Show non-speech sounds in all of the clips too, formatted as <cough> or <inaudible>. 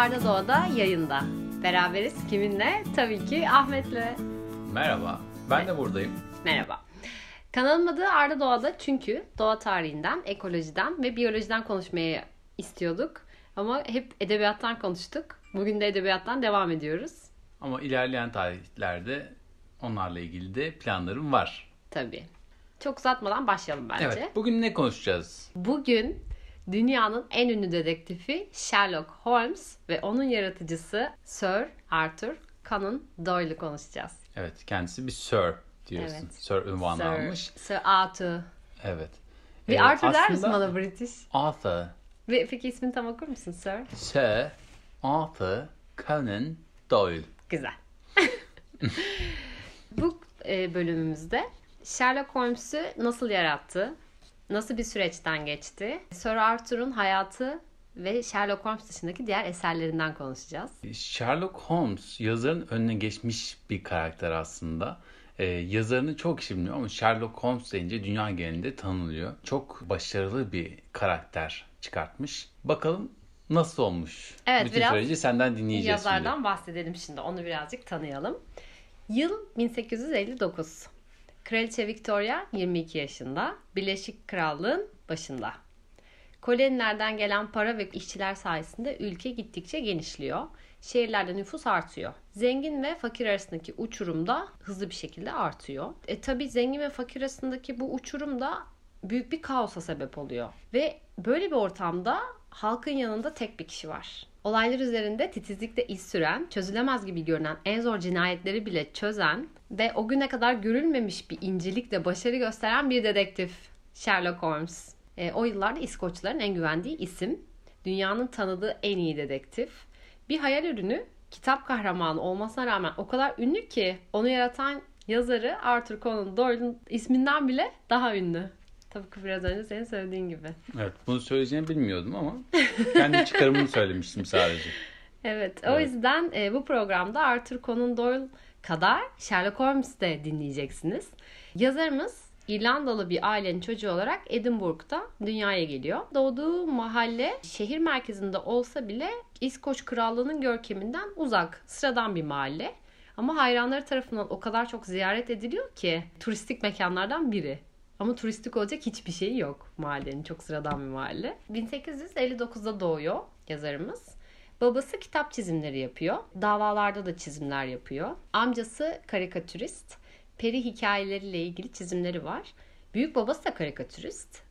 Arda Doğa'da yayında. Beraberiz kiminle? Tabii ki Ahmet'le. Merhaba, ben de buradayım. Merhaba. Kanalın adı Arda Doğa'da çünkü doğa tarihinden, ekolojiden ve biyolojiden konuşmayı istiyorduk. Ama hep edebiyattan konuştuk. Bugün de edebiyattan devam ediyoruz. Ama ilerleyen tarihlerde onlarla ilgili de planlarım var. Tabii. Çok uzatmadan başlayalım bence. Evet, bugün ne konuşacağız? Bugün dünyanın en ünlü dedektifi Sherlock Holmes ve onun yaratıcısı Sir Arthur Conan Doyle'ı konuşacağız. Evet, kendisi bir Sir diyorsun. Evet. Sir ünvanı Sir, almış. Sir Arthur. Evet. Bir Ee, Arthur der misin bana British? Arthur. Ve peki ismini tam okur musun Sir? Sir Arthur Conan Doyle. Güzel. <laughs> Bu e, bölümümüzde Sherlock Holmes'u nasıl yarattı? Nasıl bir süreçten geçti? Sir Arthur'un hayatı ve Sherlock Holmes dışındaki diğer eserlerinden konuşacağız. Sherlock Holmes yazarın önüne geçmiş bir karakter aslında. Ee, yazarını çok kişi bilmiyor ama Sherlock Holmes deyince dünya genelinde tanınıyor. Çok başarılı bir karakter çıkartmış. Bakalım nasıl olmuş? Evet, Bütün biraz süreci senden dinleyeceğiz Yazardan bahsedelim şimdi. Onu birazcık tanıyalım. Yıl 1859. Kraliçe Victoria 22 yaşında. Birleşik Krallığın başında. Kolonilerden gelen para ve işçiler sayesinde ülke gittikçe genişliyor. Şehirlerde nüfus artıyor. Zengin ve fakir arasındaki uçurum da hızlı bir şekilde artıyor. E tabi zengin ve fakir arasındaki bu uçurum da büyük bir kaosa sebep oluyor. Ve böyle bir ortamda halkın yanında tek bir kişi var. Olaylar üzerinde titizlikle iz süren, çözülemez gibi görünen en zor cinayetleri bile çözen ve o güne kadar görülmemiş bir incelikle başarı gösteren bir dedektif Sherlock Holmes. E, o yıllarda İskoçların en güvendiği isim, dünyanın tanıdığı en iyi dedektif. Bir hayal ürünü, kitap kahramanı olmasına rağmen o kadar ünlü ki onu yaratan yazarı Arthur Conan Doyle'ın isminden bile daha ünlü. Tıpkı biraz önce senin söylediğin gibi. Evet bunu söyleyeceğini bilmiyordum ama kendi çıkarımını söylemiştim sadece. <laughs> Evet, o Evet. yüzden e, bu programda Arthur Conan Doyle kadar Sherlock Holmes de dinleyeceksiniz. Yazarımız İrlandalı bir ailenin çocuğu olarak Edinburgh'da dünyaya geliyor. Doğduğu mahalle şehir merkezinde olsa bile İskoç Krallığı'nın görkeminden uzak, sıradan bir mahalle. Ama hayranları tarafından o kadar çok ziyaret ediliyor ki turistik mekanlardan biri. Ama turistik olacak hiçbir şey yok mahallenin. Çok sıradan bir mahalle. 1859'da doğuyor yazarımız. Babası kitap çizimleri yapıyor. Davalarda da çizimler yapıyor. Amcası karikatürist. Peri hikayeleriyle ilgili çizimleri var. Büyük babası da karikatürist.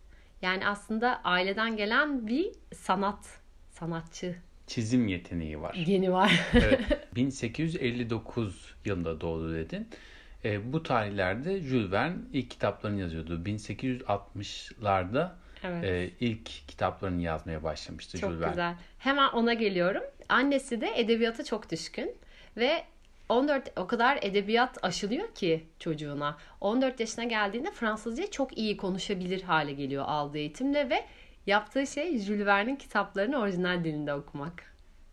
Yani aslında aileden gelen bir sanat, sanatçı Çizim yeteneği var. geni var. Evet, <laughs> 1859 yılında doğdu dedin. E, bu tarihlerde Jules Verne ilk kitaplarını yazıyordu. 1860'larda evet. e, ilk kitaplarını yazmaya başlamıştı Çok Jules Verne. güzel. Hemen ona geliyorum. Annesi de edebiyata çok düşkün ve 14 o kadar edebiyat aşılıyor ki çocuğuna. 14 yaşına geldiğinde Fransızca çok iyi konuşabilir hale geliyor aldığı eğitimle ve yaptığı şey Jules Verne'in kitaplarını orijinal dilinde okumak.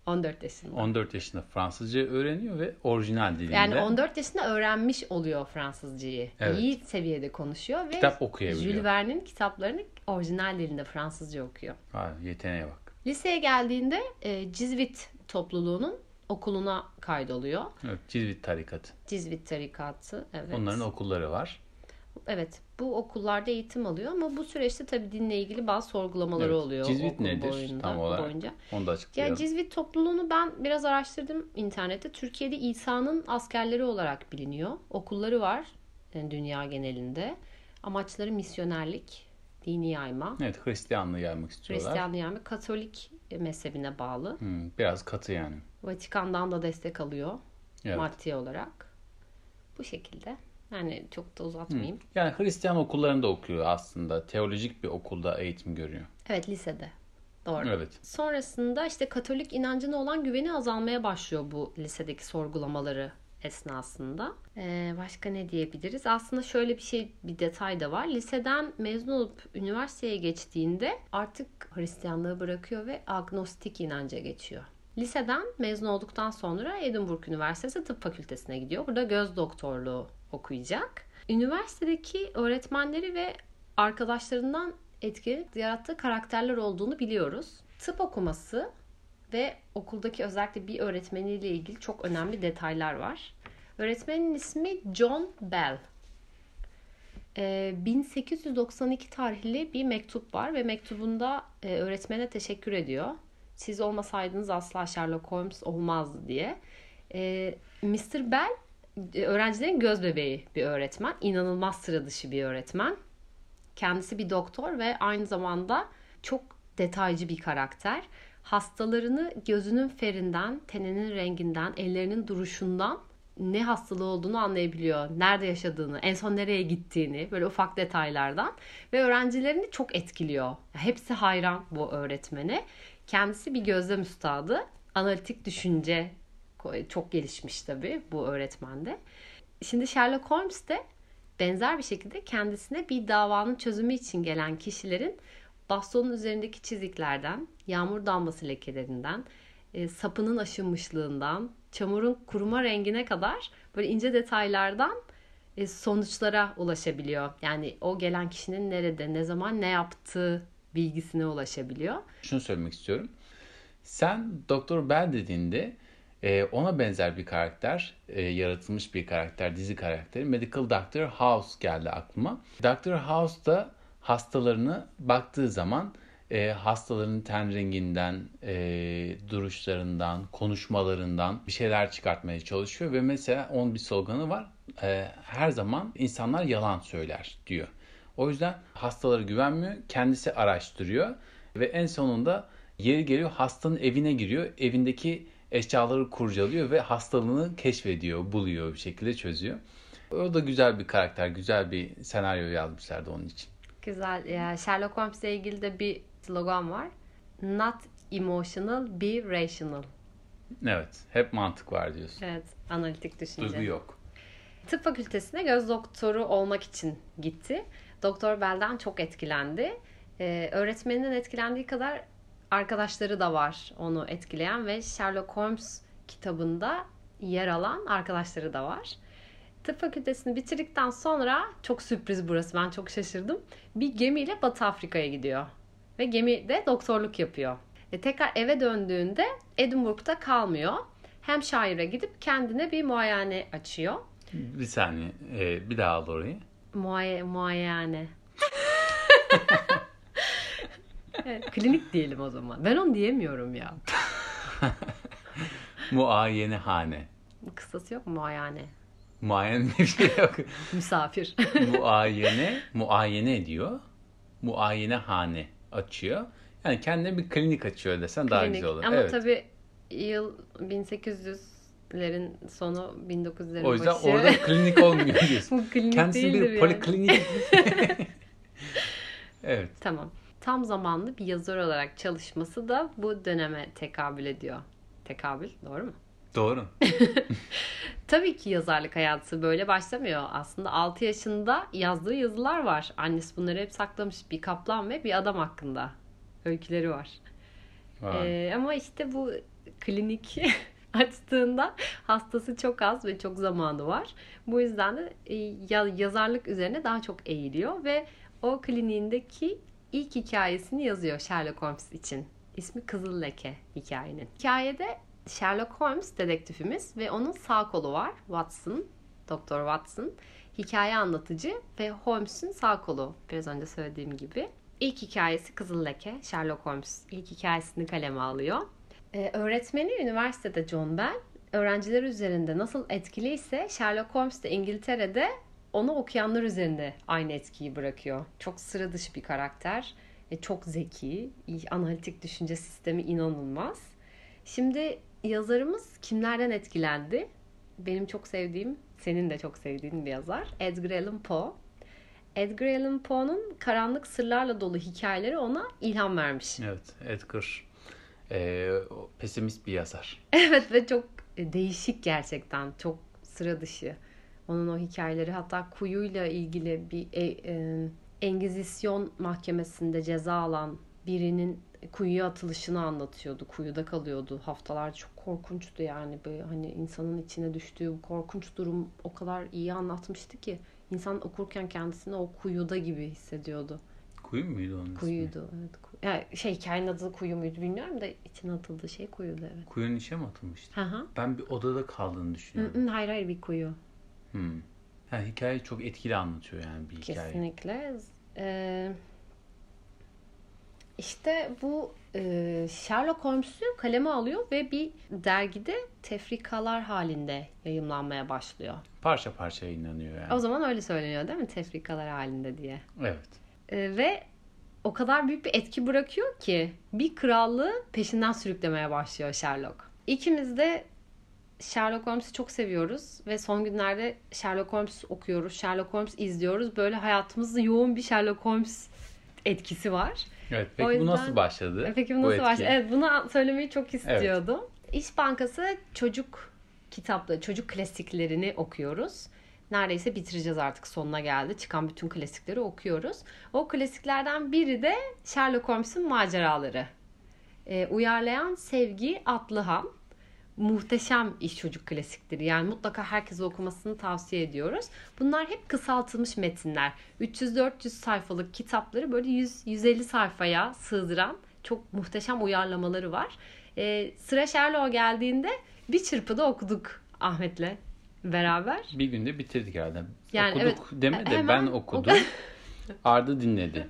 14 yaşında. 14 yaşında Fransızca öğreniyor ve orijinal dilinde Yani 14 yaşında öğrenmiş oluyor Fransızcayı. Evet. İyi seviyede konuşuyor ve kitap okuyabiliyor. Jules Verne'in kitaplarını orijinal dilinde Fransızca okuyor. Ha, yeteneğe bak. Liseye geldiğinde e, Cizvit topluluğunun okuluna kaydoluyor. Evet, Cizvit tarikatı. Cizvit tarikatı. Evet. Onların okulları var. Evet. Bu okullarda eğitim alıyor ama bu süreçte tabii dinle ilgili bazı sorgulamaları Evet. oluyor. Cizvit nedir boyunda, tam olarak? Boyunca. Onu da Ya açıklayalım. Cizvit topluluğunu ben biraz araştırdım internette. Türkiye'de İsa'nın askerleri olarak biliniyor. Okulları var yani dünya genelinde. Amaçları misyonerlik, dini yayma, Evet, Hristiyanlığı yaymak istiyorlar. Hristiyanlığı yayma, Katolik mezhebine bağlı. Hmm, biraz katı yani. Vatikan'dan da destek alıyor Evet. maddi olarak. Bu şekilde. Yani çok da uzatmayayım. Yani Hristiyan okullarında okuyor aslında. Teolojik bir okulda eğitim görüyor. Evet lisede. Doğru. Evet. Sonrasında işte Katolik inancına olan güveni azalmaya başlıyor bu lisedeki sorgulamaları esnasında. Ee, başka ne diyebiliriz? Aslında şöyle bir şey, bir detay da var. Liseden mezun olup üniversiteye geçtiğinde artık Hristiyanlığı bırakıyor ve agnostik inanca geçiyor. Liseden mezun olduktan sonra Edinburgh Üniversitesi Tıp Fakültesine gidiyor. Burada göz doktorluğu okuyacak. Üniversitedeki öğretmenleri ve arkadaşlarından etki yarattığı karakterler olduğunu biliyoruz. Tıp okuması ve okuldaki özellikle bir öğretmeniyle ilgili çok önemli detaylar var. Öğretmenin ismi John Bell. Ee, 1892 tarihli bir mektup var ve mektubunda e, öğretmene teşekkür ediyor. Siz olmasaydınız asla Sherlock Holmes olmazdı diye. Ee, Mr. Bell e, öğrencilerin göz bebeği bir öğretmen. İnanılmaz sıra dışı bir öğretmen. Kendisi bir doktor ve aynı zamanda çok detaycı bir karakter. Hastalarını gözünün ferinden, teninin renginden, ellerinin duruşundan ne hastalığı olduğunu anlayabiliyor. Nerede yaşadığını, en son nereye gittiğini böyle ufak detaylardan ve öğrencilerini çok etkiliyor. Hepsi hayran bu öğretmene. Kendisi bir gözlem üstadı. Analitik düşünce çok gelişmiş tabii bu öğretmende. Şimdi Sherlock Holmes de benzer bir şekilde kendisine bir davanın çözümü için gelen kişilerin bastonun üzerindeki çiziklerden, yağmur damlası lekelerinden, e, sapının aşınmışlığından, çamurun kuruma rengine kadar böyle ince detaylardan e, sonuçlara ulaşabiliyor. Yani o gelen kişinin nerede, ne zaman ne yaptığı bilgisine ulaşabiliyor. Şunu söylemek istiyorum. Sen Doktor Bell dediğinde e, ona benzer bir karakter, e, yaratılmış bir karakter, dizi karakteri Medical Doctor House geldi aklıma. Doctor House da hastalarını baktığı zaman e, hastaların ten renginden, duruşlarından, konuşmalarından bir şeyler çıkartmaya çalışıyor ve mesela onun bir sloganı var. Her zaman insanlar yalan söyler diyor. O yüzden hastalara güvenmiyor, kendisi araştırıyor ve en sonunda yeri geliyor hastanın evine giriyor. Evindeki eşyaları kurcalıyor ve hastalığını keşfediyor, buluyor bir şekilde çözüyor. O da güzel bir karakter, güzel bir senaryo yazmışlardı onun için. Güzel. Yani Sherlock Holmes ile ilgili de bir slogan var. Not emotional, be rational. Evet. Hep mantık var diyorsun. Evet. Analitik düşünce. Duygu yok. Tıp fakültesine göz doktoru olmak için gitti. Doktor Bell'den çok etkilendi. Ee, öğretmeninden etkilendiği kadar arkadaşları da var onu etkileyen ve Sherlock Holmes kitabında yer alan arkadaşları da var. Tıp fakültesini bitirdikten sonra çok sürpriz burası ben çok şaşırdım. Bir gemiyle Batı Afrika'ya gidiyor. Ve gemide doktorluk yapıyor. E, tekrar eve döndüğünde Edinburgh'da kalmıyor. Hem şaire gidip kendine bir muayene açıyor. Bir saniye. Ee, bir daha al orayı. Muaye, muayene. evet, <laughs> klinik diyelim o zaman. Ben onu diyemiyorum ya. <laughs> Muayenehane. Kısası yok mu muayene? Muayene bir şey yok. <laughs> Misafir. muayene, muayene ediyor. Muayenehane açıyor. Yani kendine bir klinik açıyor desen daha güzel olur. Ama evet. tabii yıl 1800'lerin sonu 1900'lerin başı. O yüzden orada klinik olmuyor <laughs> diyorsun. Bu klinik Kendisi bir yani. poliklinik. <laughs> evet. Tamam. Tam zamanlı bir yazar olarak çalışması da bu döneme tekabül ediyor. Tekabül doğru mu? Doğru. <laughs> Tabii ki yazarlık hayatı böyle başlamıyor. Aslında 6 yaşında yazdığı yazılar var. Annesi bunları hep saklamış. Bir kaplan ve bir adam hakkında öyküleri var. Ee, ama işte bu klinik <laughs> açtığında hastası çok az ve çok zamanı var. Bu yüzden de e, yazarlık üzerine daha çok eğiliyor ve o kliniğindeki ilk hikayesini yazıyor Sherlock Holmes için. İsmi Kızıl Leke hikayenin. Hikayede Sherlock Holmes dedektifimiz ve onun sağ kolu var Watson, Doktor Watson. Hikaye anlatıcı ve Holmes'un sağ kolu biraz önce söylediğim gibi. İlk hikayesi Kızıl Leke. Sherlock Holmes ilk hikayesini kaleme alıyor. Ee, öğretmeni üniversitede John Bell. Öğrenciler üzerinde nasıl etkiliyse Sherlock Holmes de İngiltere'de onu okuyanlar üzerinde aynı etkiyi bırakıyor. Çok sıra dışı bir karakter. E, çok zeki. Analitik düşünce sistemi inanılmaz. Şimdi yazarımız kimlerden etkilendi? Benim çok sevdiğim, senin de çok sevdiğin bir yazar. Edgar Allan Poe. Edgar Allan Poe'nun karanlık sırlarla dolu hikayeleri ona ilham vermiş. Evet, Edgar e, pesimist bir yazar. <laughs> evet ve çok değişik gerçekten. Çok sıra dışı. Onun o hikayeleri hatta kuyuyla ilgili bir e, e, Engizisyon mahkemesinde ceza alan birinin kuyuya atılışını anlatıyordu. Kuyuda kalıyordu. Haftalar çok korkunçtu yani. Böyle hani insanın içine düştüğü bu korkunç durum o kadar iyi anlatmıştı ki insan okurken kendisini o kuyuda gibi hissediyordu. Kuyu muydu onun ismi? Kuyuydu. Evet. Kuyu. Yani şey hikayenin adı kuyu muydu bilmiyorum da içine atıldığı şey kuyuydu evet. Kuyunun içine mi atılmıştı? Hı hı. Ben bir odada kaldığını düşünüyorum. hı, Hayır hayır bir kuyu. Hmm. Yani hikaye çok etkili anlatıyor yani bir hikaye. Kesinlikle. Ee, işte bu e, Sherlock Holmes'u kaleme alıyor ve bir dergide tefrikalar halinde yayımlanmaya başlıyor. Parça parça yayınlanıyor yani. O zaman öyle söyleniyor değil mi? Tefrikalar halinde diye. Evet. Ee, ve o kadar büyük bir etki bırakıyor ki bir krallığı peşinden sürüklemeye başlıyor Sherlock. İkimiz de Sherlock Holmes'u çok seviyoruz ve son günlerde Sherlock Holmes okuyoruz, Sherlock Holmes izliyoruz. Böyle hayatımızda yoğun bir Sherlock Holmes etkisi var. Evet. O Peki bu yüzden- nasıl başladı? E Peki bu bu nasıl başladı? Evet bunu söylemeyi çok istiyordum. İş Bankası çocuk kitapları, çocuk klasiklerini okuyoruz. Neredeyse bitireceğiz artık sonuna geldi. Çıkan bütün klasikleri okuyoruz. O klasiklerden biri de Sherlock Holmes'un maceraları. E, uyarlayan Sevgi Atlıhan. Muhteşem iş çocuk klasikleri. Yani mutlaka herkese okumasını tavsiye ediyoruz. Bunlar hep kısaltılmış metinler. 300-400 sayfalık kitapları böyle 100-150 sayfaya sığdıran çok muhteşem uyarlamaları var. Ee, sıra Sherlock'a geldiğinde bir çırpıda okuduk Ahmet'le beraber. Bir günde bitirdik herhalde. Yani Okuduk evet, deme de hemen ben okudum. <laughs> Arda dinledi.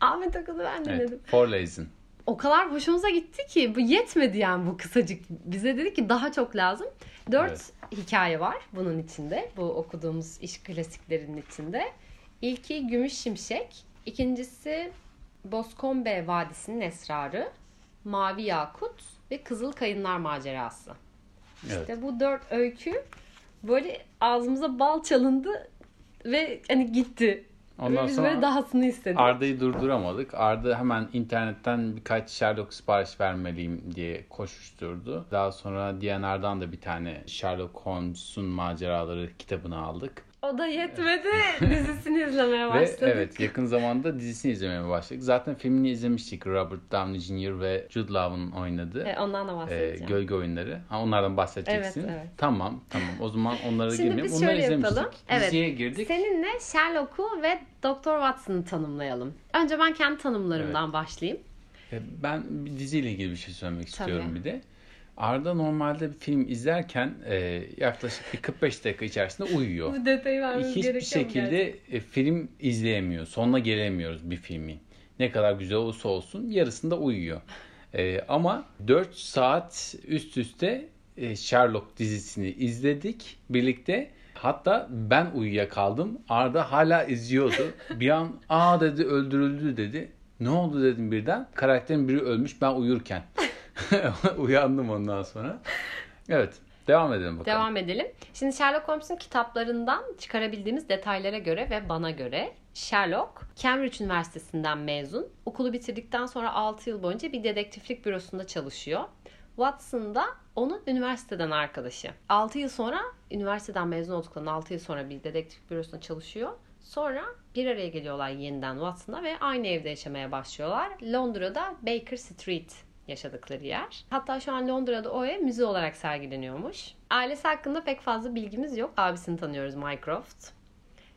Ahmet okudu ben dinledim. Evet. Forleysen. o kadar hoşumuza gitti ki bu yetmedi yani bu kısacık. Bize dedi ki daha çok lazım. Dört Evet. hikaye var bunun içinde. Bu okuduğumuz iş klasiklerinin içinde. İlki Gümüş Şimşek. ikincisi Boskombe Vadisi'nin Esrarı. Mavi Yakut ve Kızıl Kayınlar Macerası. Evet. İşte bu dört öykü böyle ağzımıza bal çalındı ve hani gitti. Ondan ve biz sonra böyle dahasını istedik. Arda'yı durduramadık. Arda hemen internetten birkaç Sherlock sipariş vermeliyim diye koşuşturdu. Daha sonra DNR'dan da bir tane Sherlock Holmes'un maceraları kitabını aldık. O da yetmedi. <laughs> Dizisini izlemeye Ve başladık. evet yakın zamanda dizisini izlemeye başladık. Zaten filmini izlemiştik. Robert Downey Jr. ve Jude Law'ın oynadığı. E, ondan da e, bahsedeceğim. gölge oyunları. Ha, onlardan bahsedeceksin. Evet, evet. Tamam tamam. O zaman onlara Şimdi girmeyelim. biz Onları şöyle yapalım. Evet. Diziye girdik. Seninle Sherlock'u ve Doktor Watson'ı tanımlayalım. Önce ben kendi tanımlarımdan başlayayım. E, Ben bir diziyle ilgili bir şey söylemek Tabii. istiyorum bir de. Arda normalde bir film izlerken e, yaklaşık bir 45 dakika içerisinde uyuyor. Bu detayı vermemiz Hiçbir gerekiyor mu şekilde e, film izleyemiyor. Sonuna gelemiyoruz bir filmin. Ne kadar güzel olursa olsun yarısında uyuyor. E, ama 4 saat üst üste e, Sherlock dizisini izledik birlikte. Hatta ben uyuyakaldım. Arda hala izliyordu. <laughs> Bir an aa dedi öldürüldü dedi. Ne oldu dedim birden. Karakterin biri ölmüş ben uyurken. <laughs> Uyandım ondan sonra. Evet. Devam edelim bakalım. Devam edelim. Şimdi Sherlock Holmes'un kitaplarından çıkarabildiğimiz detaylara göre ve bana göre Sherlock Cambridge Üniversitesi'nden mezun. Okulu bitirdikten sonra 6 yıl boyunca bir dedektiflik bürosunda çalışıyor. Watson da onun üniversiteden arkadaşı. 6 yıl sonra üniversiteden mezun olduklarından 6 yıl sonra bir dedektif bürosunda çalışıyor. Sonra bir araya geliyorlar yeniden Watson'la ve aynı evde yaşamaya başlıyorlar. Londra'da Baker Street yaşadıkları yer. Hatta şu an Londra'da o ev müze olarak sergileniyormuş. Ailesi hakkında pek fazla bilgimiz yok. Abisini tanıyoruz Mycroft.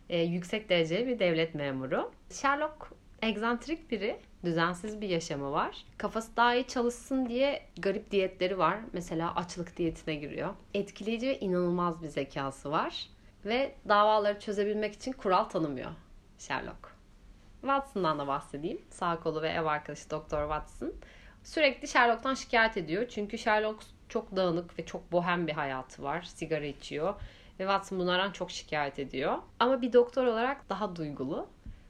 Ee, yüksek dereceli bir devlet memuru. Sherlock egzantrik biri. Düzensiz bir yaşamı var. Kafası daha iyi çalışsın diye garip diyetleri var. Mesela açlık diyetine giriyor. Etkileyici ve inanılmaz bir zekası var. Ve davaları çözebilmek için kural tanımıyor Sherlock. Watson'dan da bahsedeyim. Sağ kolu ve ev arkadaşı Doktor Watson. Sürekli Sherlock'tan şikayet ediyor. Çünkü Sherlock çok dağınık ve çok bohem bir hayatı var. Sigara içiyor. Ve Watson bunlardan çok şikayet ediyor. Ama bir doktor olarak daha duygulu.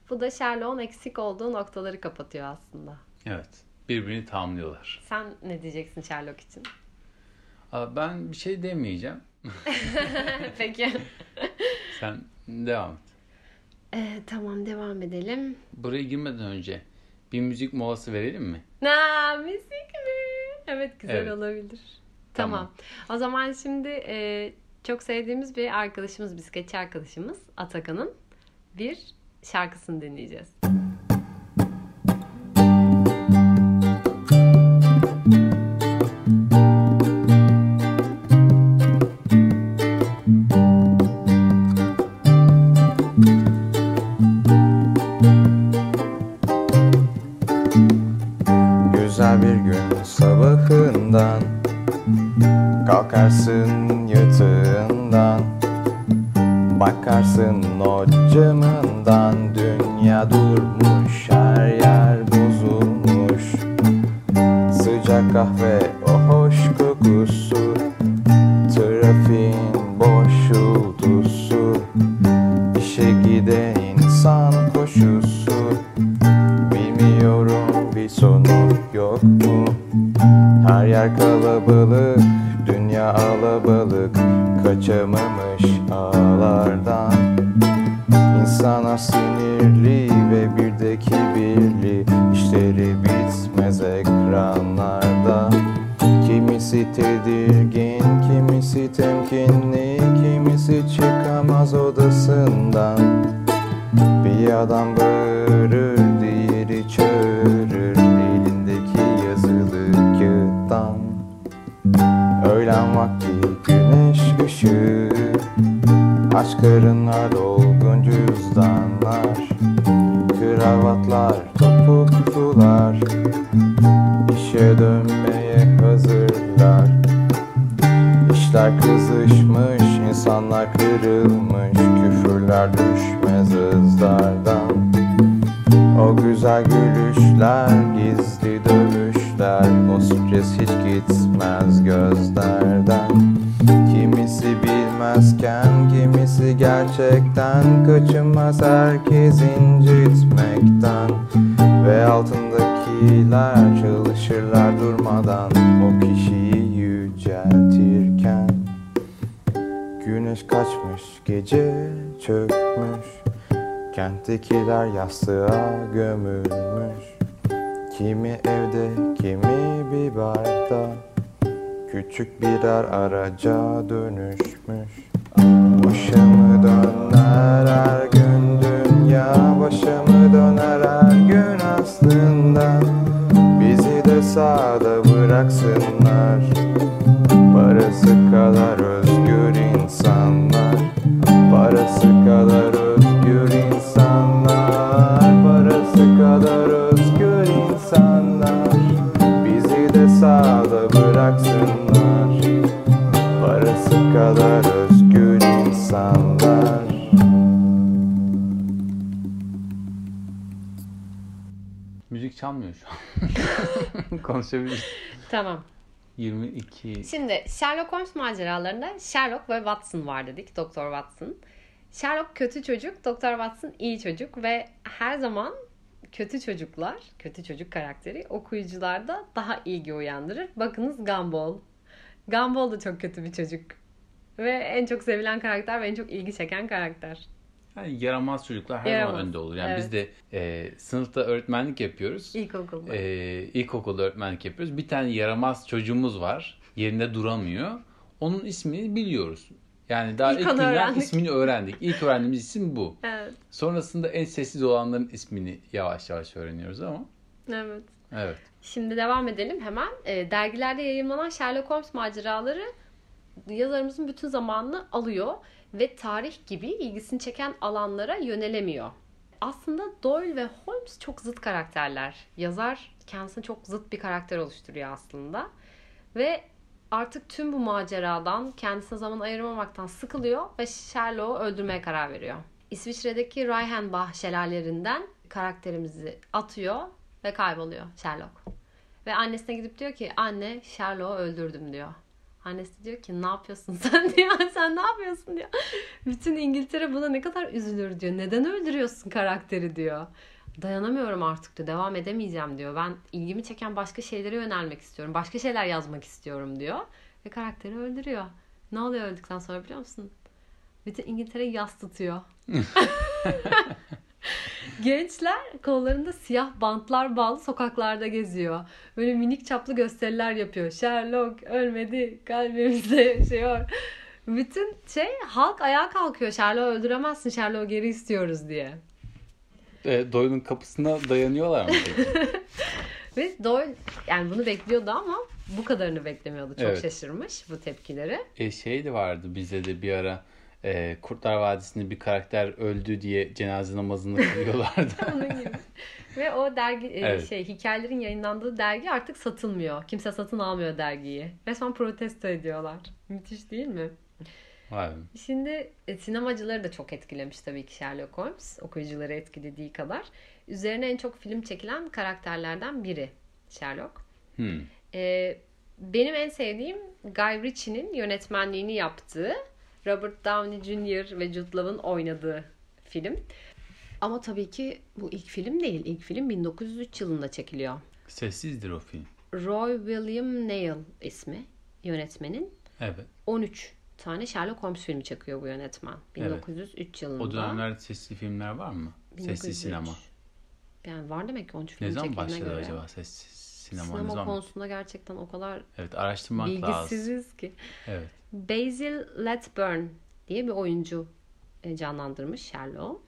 Bu da Sherlock'un eksik olduğu noktaları kapatıyor aslında. Evet. Birbirini tamamlıyorlar. Sen ne diyeceksin Sherlock için? Aa, Ben bir şey demeyeceğim. <laughs> Peki. <laughs> Sen devam et. Ee, tamam devam edelim. Buraya girmeden önce bir müzik molası verelim mi? Na müzik mi? Evet güzel Evet. olabilir. Tamam. Tamam. O zaman şimdi e, çok sevdiğimiz bir arkadaşımız, bisikletçi arkadaşımız Atakan'ın bir şarkısını dinleyeceğiz. Sabahından Kalkarsın yatağından Bakarsın o camından Dünya durmuş her yer bozulmuş Sıcak kahve Kaçamamış ağlardan. İnsanlar sinirli ve bir de kibirli İşleri bitmez ekranlarda. Kimisi tedirgin, kimisi temkinli karınlar, dolgun cüzdanlar Kravatlar, Kenttekiler yastığa gömülmüş. Kimi evde, kimi bir barda. Küçük birer araca dönüşmüş. Başa mı döner her gün dünya Başa mı döner her gün aslında. Bizi de sağda bıraksınlar. Parası kadar özgür insanlar. Parası kadar özgür çalmıyor şu an. <laughs> Konuşabiliriz. Tamam. 22. Şimdi Sherlock Holmes maceralarında Sherlock ve Watson var dedik. Doktor Watson. Sherlock kötü çocuk, Doktor Watson iyi çocuk ve her zaman kötü çocuklar, kötü çocuk karakteri okuyucularda daha ilgi uyandırır. Bakınız Gumball. Gumball da çok kötü bir çocuk. Ve en çok sevilen karakter ve en çok ilgi çeken karakter. Yani yaramaz çocuklar her Yaramaz. zaman önde olur. Yani Evet. biz de e, sınıfta öğretmenlik yapıyoruz. İlkokulda. E, ilkokulda öğretmenlik yapıyoruz. Bir tane yaramaz çocuğumuz var. Yerinde duramıyor. Onun ismini biliyoruz. Yani daha İlk ilk, günden öğrendik. ismini öğrendik. İlk öğrendiğimiz isim bu. Evet. Sonrasında en sessiz olanların ismini yavaş yavaş öğreniyoruz ama. Evet. Evet. Şimdi devam edelim hemen. E, dergilerde yayınlanan Sherlock Holmes maceraları yazarımızın bütün zamanını alıyor ve tarih gibi ilgisini çeken alanlara yönelemiyor. Aslında Doyle ve Holmes çok zıt karakterler. Yazar kendisini çok zıt bir karakter oluşturuyor aslında. Ve artık tüm bu maceradan kendisine zaman ayırmamaktan sıkılıyor ve Sherlock'u öldürmeye karar veriyor. İsviçre'deki Reichenbach şelalelerinden karakterimizi atıyor ve kayboluyor Sherlock. Ve annesine gidip diyor ki anne Sherlock'u öldürdüm diyor. Annesi diyor ki ne yapıyorsun <laughs> sen diyor. Sen ne yapıyorsun diyor. Bütün İngiltere buna ne kadar üzülür diyor. Neden öldürüyorsun karakteri diyor. Dayanamıyorum artık diyor. Devam edemeyeceğim diyor. Ben ilgimi çeken başka şeylere yönelmek istiyorum. Başka şeyler yazmak istiyorum diyor. Ve karakteri öldürüyor. Ne oluyor öldükten sonra biliyor musun? Bütün İngiltere yas tutuyor. <laughs> Gençler kollarında siyah bantlar bağlı sokaklarda geziyor. Böyle minik çaplı gösteriler yapıyor. Sherlock ölmedi, kalbimizde <laughs> yaşıyor. Bütün şey halk ayağa kalkıyor. Sherlock'u öldüremezsin, Sherlock'u geri istiyoruz diye. E, Doyle'un kapısına dayanıyorlar mı? <laughs> Ve Doyle yani bunu bekliyordu ama bu kadarını beklemiyordu. Çok Evet. şaşırmış bu tepkileri. e, şey de vardı bize de bir ara. E, Kurtlar Vadisi'nde bir karakter öldü diye cenaze namazını kılıyorlardı. <laughs> Onun gibi. Ve o dergi e, Evet. şey hikayelerin yayınlandığı dergi artık satılmıyor. Kimse satın almıyor dergiyi. Resmen protesto ediyorlar. Müthiş değil mi? Vay. Şimdi e, sinemacıları da çok etkilemiş tabii ki Sherlock Holmes. Okuyucuları etkilediği kadar. Üzerine en çok film çekilen karakterlerden biri Sherlock. Hmm. E, benim en sevdiğim Guy Ritchie'nin yönetmenliğini yaptığı Robert Downey Jr. ve Jude Law'ın oynadığı film. Ama tabii ki bu ilk film değil. İlk film 1903 yılında çekiliyor. Sessizdir o film. Roy William Neill ismi yönetmenin. Evet. 13 tane Sherlock Holmes filmi çekiyor bu yönetmen. Evet. 1903 yılında. O dönemlerde sesli filmler var mı? Sesli 1903. sinema. Yani var demek ki 13 film Ne zaman başladı göre. acaba sessiz sinema? Sinema ne zaman? konusunda gerçekten o kadar Evet araştırmak lazım. bilgisiziz ki. Evet. Basil Letburn diye bir oyuncu e, canlandırmış Sherlock.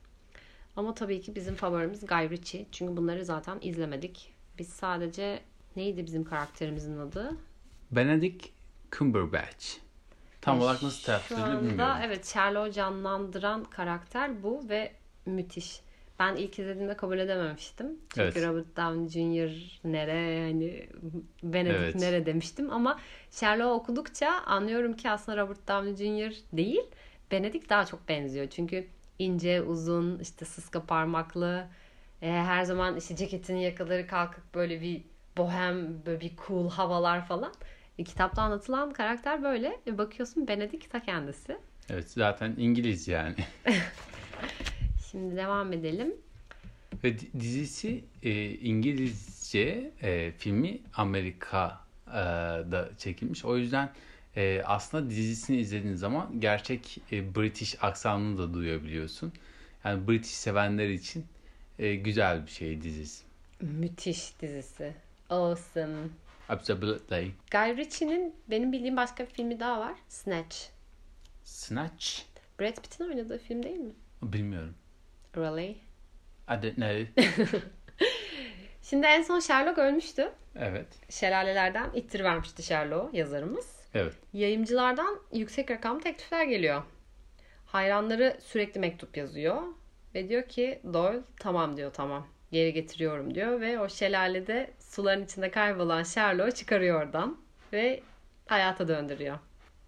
Ama tabii ki bizim favorimiz Guy Ritchie. Çünkü bunları zaten izlemedik. Biz sadece neydi bizim karakterimizin adı? Benedict Cumberbatch. Tam olarak nasıl telaffuz anda bilmiyorum. evet Sherlock'u canlandıran karakter bu ve müthiş. Ben ilk izlediğimde kabul edememiştim. Çünkü Evet. Robert Downey Jr. nere yani Benedict Evet. nere demiştim ama Sherlock okudukça anlıyorum ki aslında Robert Downey Jr. değil Benedict daha çok benziyor. Çünkü ince, uzun, işte sıska parmaklı, e, her zaman işte ceketinin yakaları kalkıp böyle bir bohem, böyle bir cool havalar falan. E, kitapta anlatılan karakter böyle. E, bakıyorsun Benedict ta kendisi. Evet zaten İngiliz yani. <laughs> Şimdi devam edelim. Ve di- dizisi e, İngilizce, e, filmi Amerika'da çekilmiş. O yüzden e, aslında dizisini izlediğin zaman gerçek e, British aksanını da duyabiliyorsun. Yani British sevenler için e, güzel bir şey dizisi. Müthiş dizisi. Awesome. Absolutely. Guy Ritchie'nin benim bildiğim başka bir filmi daha var. Snatch. Snatch? Brad Pitt'in oynadığı film değil mi? Bilmiyorum. Really? I don't know. <laughs> Şimdi en son Sherlock ölmüştü. evet. Şelalelerden ittirivermişti Sherlock'u yazarımız. Evet. Yayımcılardan yüksek rakam teklifler geliyor. Hayranları sürekli mektup yazıyor. Ve diyor ki Doyle tamam diyor tamam. Geri getiriyorum diyor ve o şelalede suların içinde kaybolan Sherlock'u çıkarıyor oradan. Ve hayata döndürüyor.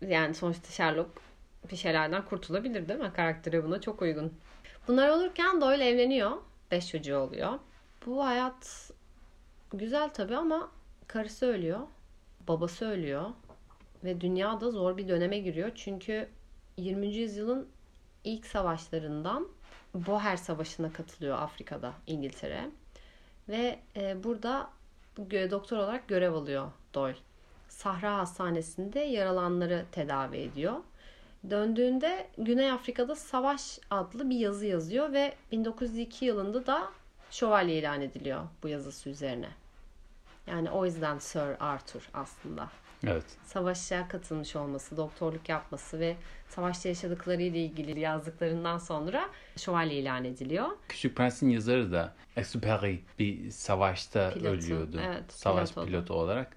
Yani sonuçta Sherlock bir şeylerden kurtulabilir değil mi? Karakteri buna çok uygun. Bunlar olurken Doyle evleniyor. Beş çocuğu oluyor. Bu hayat güzel tabii ama karısı ölüyor. Babası ölüyor. Ve dünya da zor bir döneme giriyor. Çünkü 20. yüzyılın ilk savaşlarından Boer Savaşı'na katılıyor Afrika'da İngiltere. Ve e, burada doktor olarak görev alıyor Doyle. Sahra Hastanesi'nde yaralanları tedavi ediyor. Döndüğünde Güney Afrika'da Savaş adlı bir yazı yazıyor ve 1902 yılında da şövalye ilan ediliyor bu yazısı üzerine. Yani o yüzden Sir Arthur aslında Evet. savaşa katılmış olması, doktorluk yapması ve savaşta yaşadıkları ile ilgili yazdıklarından sonra şövalye ilan ediliyor. Küçük Prens'in yazarı da Exupéry bir savaşta Pilotu, ölüyordu. evet, Savaş pilot pilotu olarak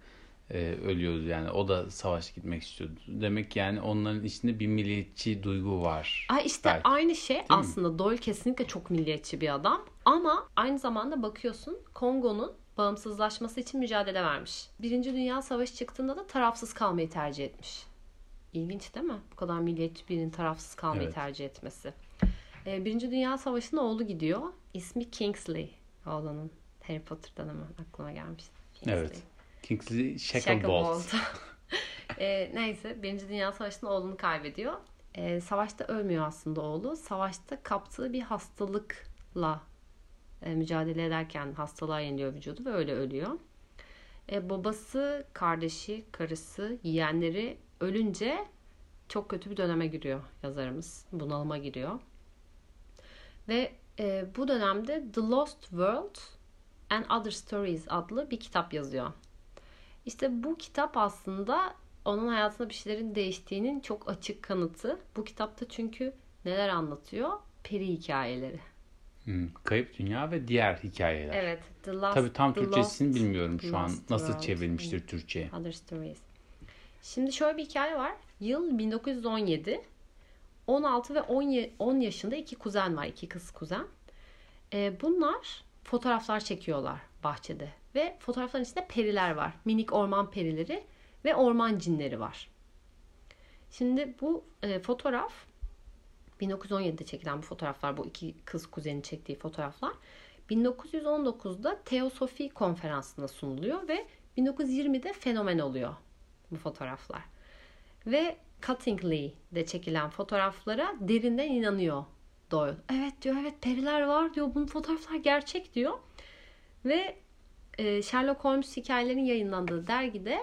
e, ölüyordu yani. O da savaş gitmek istiyordu. Demek ki yani onların içinde bir milliyetçi duygu var. Ay işte Belki. aynı şey aslında Doyle kesinlikle çok milliyetçi bir adam ama aynı zamanda bakıyorsun Kongo'nun bağımsızlaşması için mücadele vermiş. Birinci Dünya Savaşı çıktığında da tarafsız kalmayı tercih etmiş. İlginç değil mi? Bu kadar milliyetçi birinin tarafsız kalmayı Evet. tercih etmesi. Ee, Birinci Dünya Savaşı'nda oğlu gidiyor. İsmi Kingsley oğlanın. Harry Potter'dan ama aklıma gelmişti. Kingsley. Evet. Kingsley Shacklebolt. <laughs> E, neyse Birinci Dünya Savaşı'nda oğlunu kaybediyor. E, savaşta ölmüyor aslında oğlu. Savaşta kaptığı bir hastalıkla e, mücadele ederken hastalığa yeniliyor vücudu ve öyle ölüyor. E, babası, kardeşi, karısı, yeğenleri ölünce çok kötü bir döneme giriyor yazarımız. Bunalıma giriyor. Ve e, bu dönemde The Lost World and Other Stories adlı bir kitap yazıyor. İşte bu kitap aslında onun hayatında bir şeylerin değiştiğinin çok açık kanıtı. Bu kitapta çünkü neler anlatıyor? Peri hikayeleri. Hmm, Kayıp Dünya ve diğer hikayeler. Evet. The Last, Tabii tam The Türkçesini Lost- bilmiyorum şu an. Nasıl çevrilmiştir Türkçe'ye. Other Stories. Şimdi şöyle bir hikaye var. Yıl 1917. 16 ve 10, ye- 10 yaşında iki kuzen var. iki kız kuzen. Ee, bunlar fotoğraflar çekiyorlar bahçede. Ve fotoğrafların içinde periler var. Minik orman perileri ve orman cinleri var. Şimdi bu e, fotoğraf 1917'de çekilen bu fotoğraflar. Bu iki kız kuzenin çektiği fotoğraflar. 1919'da Teosofi konferansında sunuluyor ve 1920'de fenomen oluyor bu fotoğraflar. Ve Cuttingley'de çekilen fotoğraflara derinden inanıyor Doyle. Evet diyor evet periler var diyor. Bunun fotoğraflar gerçek diyor. Ve e, Sherlock Holmes hikayelerinin yayınlandığı dergide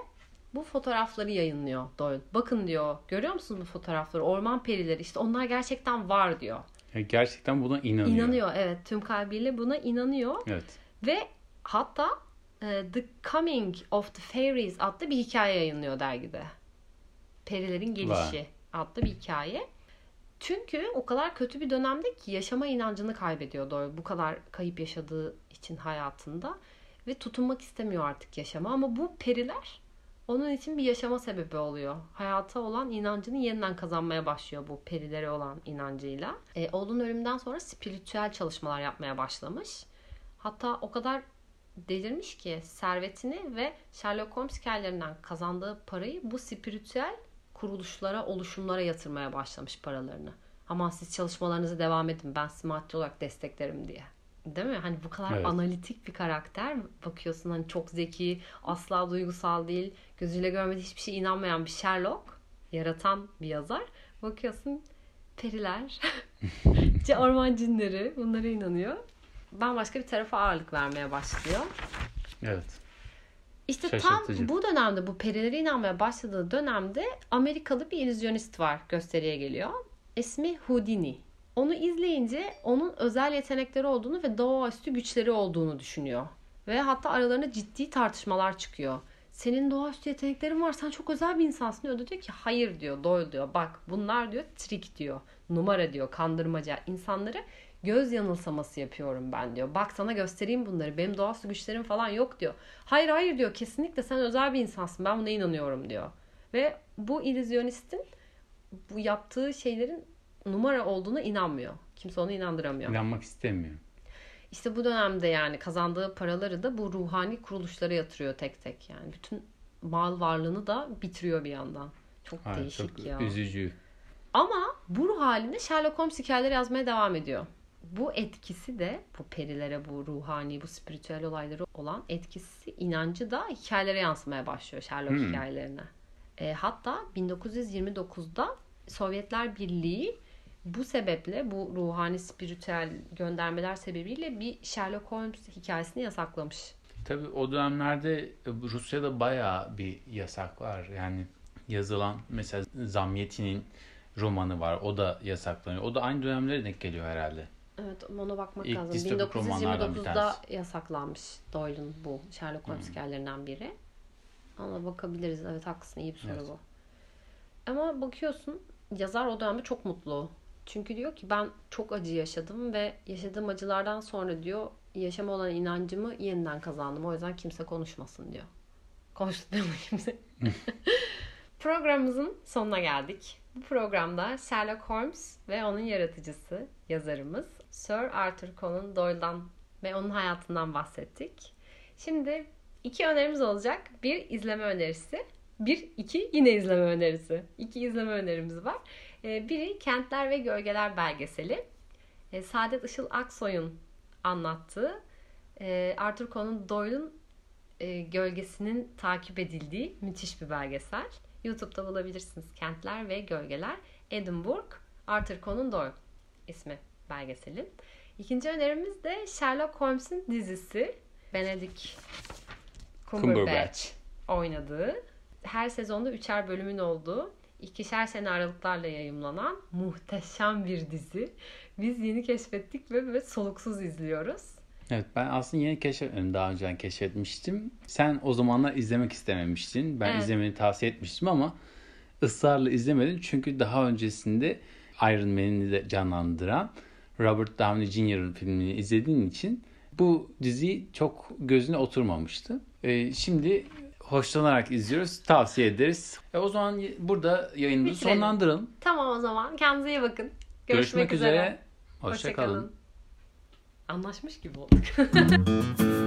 bu fotoğrafları yayınlıyor Doyle. Bakın diyor görüyor musunuz bu fotoğrafları? Orman perileri işte onlar gerçekten var diyor. Yani gerçekten buna inanıyor. İnanıyor evet tüm kalbiyle buna inanıyor. Evet. Ve hatta e, The Coming of the Fairies adlı bir hikaye yayınlıyor dergide. Perilerin gelişi Vay. adlı bir hikaye. Çünkü o kadar kötü bir dönemde ki yaşama inancını kaybediyor Doyle. Bu kadar kayıp yaşadığı için hayatında. Ve tutunmak istemiyor artık yaşama. Ama bu periler onun için bir yaşama sebebi oluyor. Hayata olan inancını yeniden kazanmaya başlıyor bu perilere olan inancıyla. E, oğlunun ölümünden sonra spiritüel çalışmalar yapmaya başlamış. Hatta o kadar delirmiş ki servetini ve Sherlock Holmes hikayelerinden kazandığı parayı bu spiritüel kuruluşlara, oluşumlara yatırmaya başlamış paralarını. Ama siz çalışmalarınızı devam edin ben sizi maddi olarak desteklerim diye. Değil mi? Hani bu kadar Evet. analitik bir karakter. Bakıyorsun hani çok zeki, asla duygusal değil, gözüyle görmediği hiçbir şey inanmayan bir Sherlock, yaratan bir yazar. Bakıyorsun periler, <laughs> orman cinleri bunlara inanıyor. Bambaşka bir tarafa ağırlık vermeye başlıyor. Evet. İşte Şaşırtıcı. tam bu dönemde bu perilere inanmaya başladığı dönemde Amerikalı bir illüzyonist var gösteriye geliyor. İsmi Houdini. Onu izleyince onun özel yetenekleri olduğunu ve doğaüstü güçleri olduğunu düşünüyor. Ve hatta aralarında ciddi tartışmalar çıkıyor. Senin doğaüstü yeteneklerin var sen çok özel bir insansın diyor. Diyor ki hayır diyor Doyle diyor. Bak bunlar diyor trik diyor. Numara diyor kandırmaca. insanları göz yanılsaması yapıyorum ben diyor. Bak sana göstereyim bunları. Benim doğaüstü güçlerim falan yok diyor. Hayır hayır diyor. Kesinlikle sen özel bir insansın. Ben buna inanıyorum diyor. Ve bu illüzyonistin bu yaptığı şeylerin numara olduğuna inanmıyor. Kimse onu inandıramıyor. İnanmak istemiyor. İşte bu dönemde yani kazandığı paraları da bu ruhani kuruluşlara yatırıyor tek tek. Yani bütün mal varlığını da bitiriyor bir yandan. Çok Ha, değişik çok ya. üzücü. Ama bu ruh halinde Sherlock Holmes hikayeleri yazmaya devam ediyor. Bu etkisi de bu perilere, bu ruhani, bu spiritüel olayları olan etkisi, inancı da hikayelere yansımaya başlıyor Sherlock Hmm. hikayelerine. E, hatta 1929'da Sovyetler Birliği bu sebeple bu ruhani spiritüel göndermeler sebebiyle bir Sherlock Holmes hikayesini yasaklamış. Tabii o dönemlerde Rusya'da bayağı bir yasak var. Yani yazılan mesela Zamyatin'in romanı var. O da yasaklanıyor. O da aynı dönemlere denk geliyor herhalde. Evet ona bakmak İlk lazım. distopik romanlardan bir 1929'da tanesi. yasaklanmış Doyle'un bu Sherlock Holmes hikayelerinden biri. Ona bakabiliriz. Evet haklısın iyi bir soru Evet. bu. Ama bakıyorsun yazar o dönemde çok mutlu. Çünkü diyor ki ben çok acı yaşadım ve yaşadığım acılardan sonra diyor yaşama olan inancımı yeniden kazandım. O yüzden kimse konuşmasın diyor. Konuşmuyor <laughs> kimse. <laughs> Programımızın sonuna geldik. Bu programda Sherlock Holmes ve onun yaratıcısı, yazarımız Sir Arthur Conan Doyle'dan ve onun hayatından bahsettik. Şimdi iki önerimiz olacak. Bir izleme önerisi, bir iki yine izleme önerisi. İki izleme önerimiz var. Ee, Biri Kentler ve Gölgeler belgeseli. Ee, Saadet Işıl Aksoy'un anlattığı e, Arthur Conan Doyle'un e, gölgesinin takip edildiği müthiş bir belgesel. YouTube'da bulabilirsiniz. Kentler ve Gölgeler. Edinburgh, Arthur Conan Doyle ismi belgeselin. İkinci önerimiz de Sherlock Holmes'un dizisi. Benedict Cumberbatch Cumberbatch. oynadığı. Her sezonda üçer bölümün olduğu, ikişer sene aralıklarla yayımlanan muhteşem bir dizi. Biz yeni keşfettik ve böyle soluksuz izliyoruz. Evet ben aslında yeni keşfetmedim. Daha önceden keşfetmiştim. Sen o zamanlar izlemek istememiştin. Ben Evet. izlemeni tavsiye etmiştim ama ısrarla izlemedim. Çünkü daha öncesinde Iron Man'i de canlandıran Robert Downey Jr.'ın filmini izlediğin için bu dizi çok gözüne oturmamıştı. Ee, şimdi hoşlanarak izliyoruz. Tavsiye ederiz. E, o zaman burada yayınımızı Bitirelim. sonlandıralım. Tamam o zaman. Kendinize iyi bakın. Görüşmek, Görüşmek, üzere. üzere. Hoşça Hoşça kalın. Anlaşmış gibi olduk. <laughs>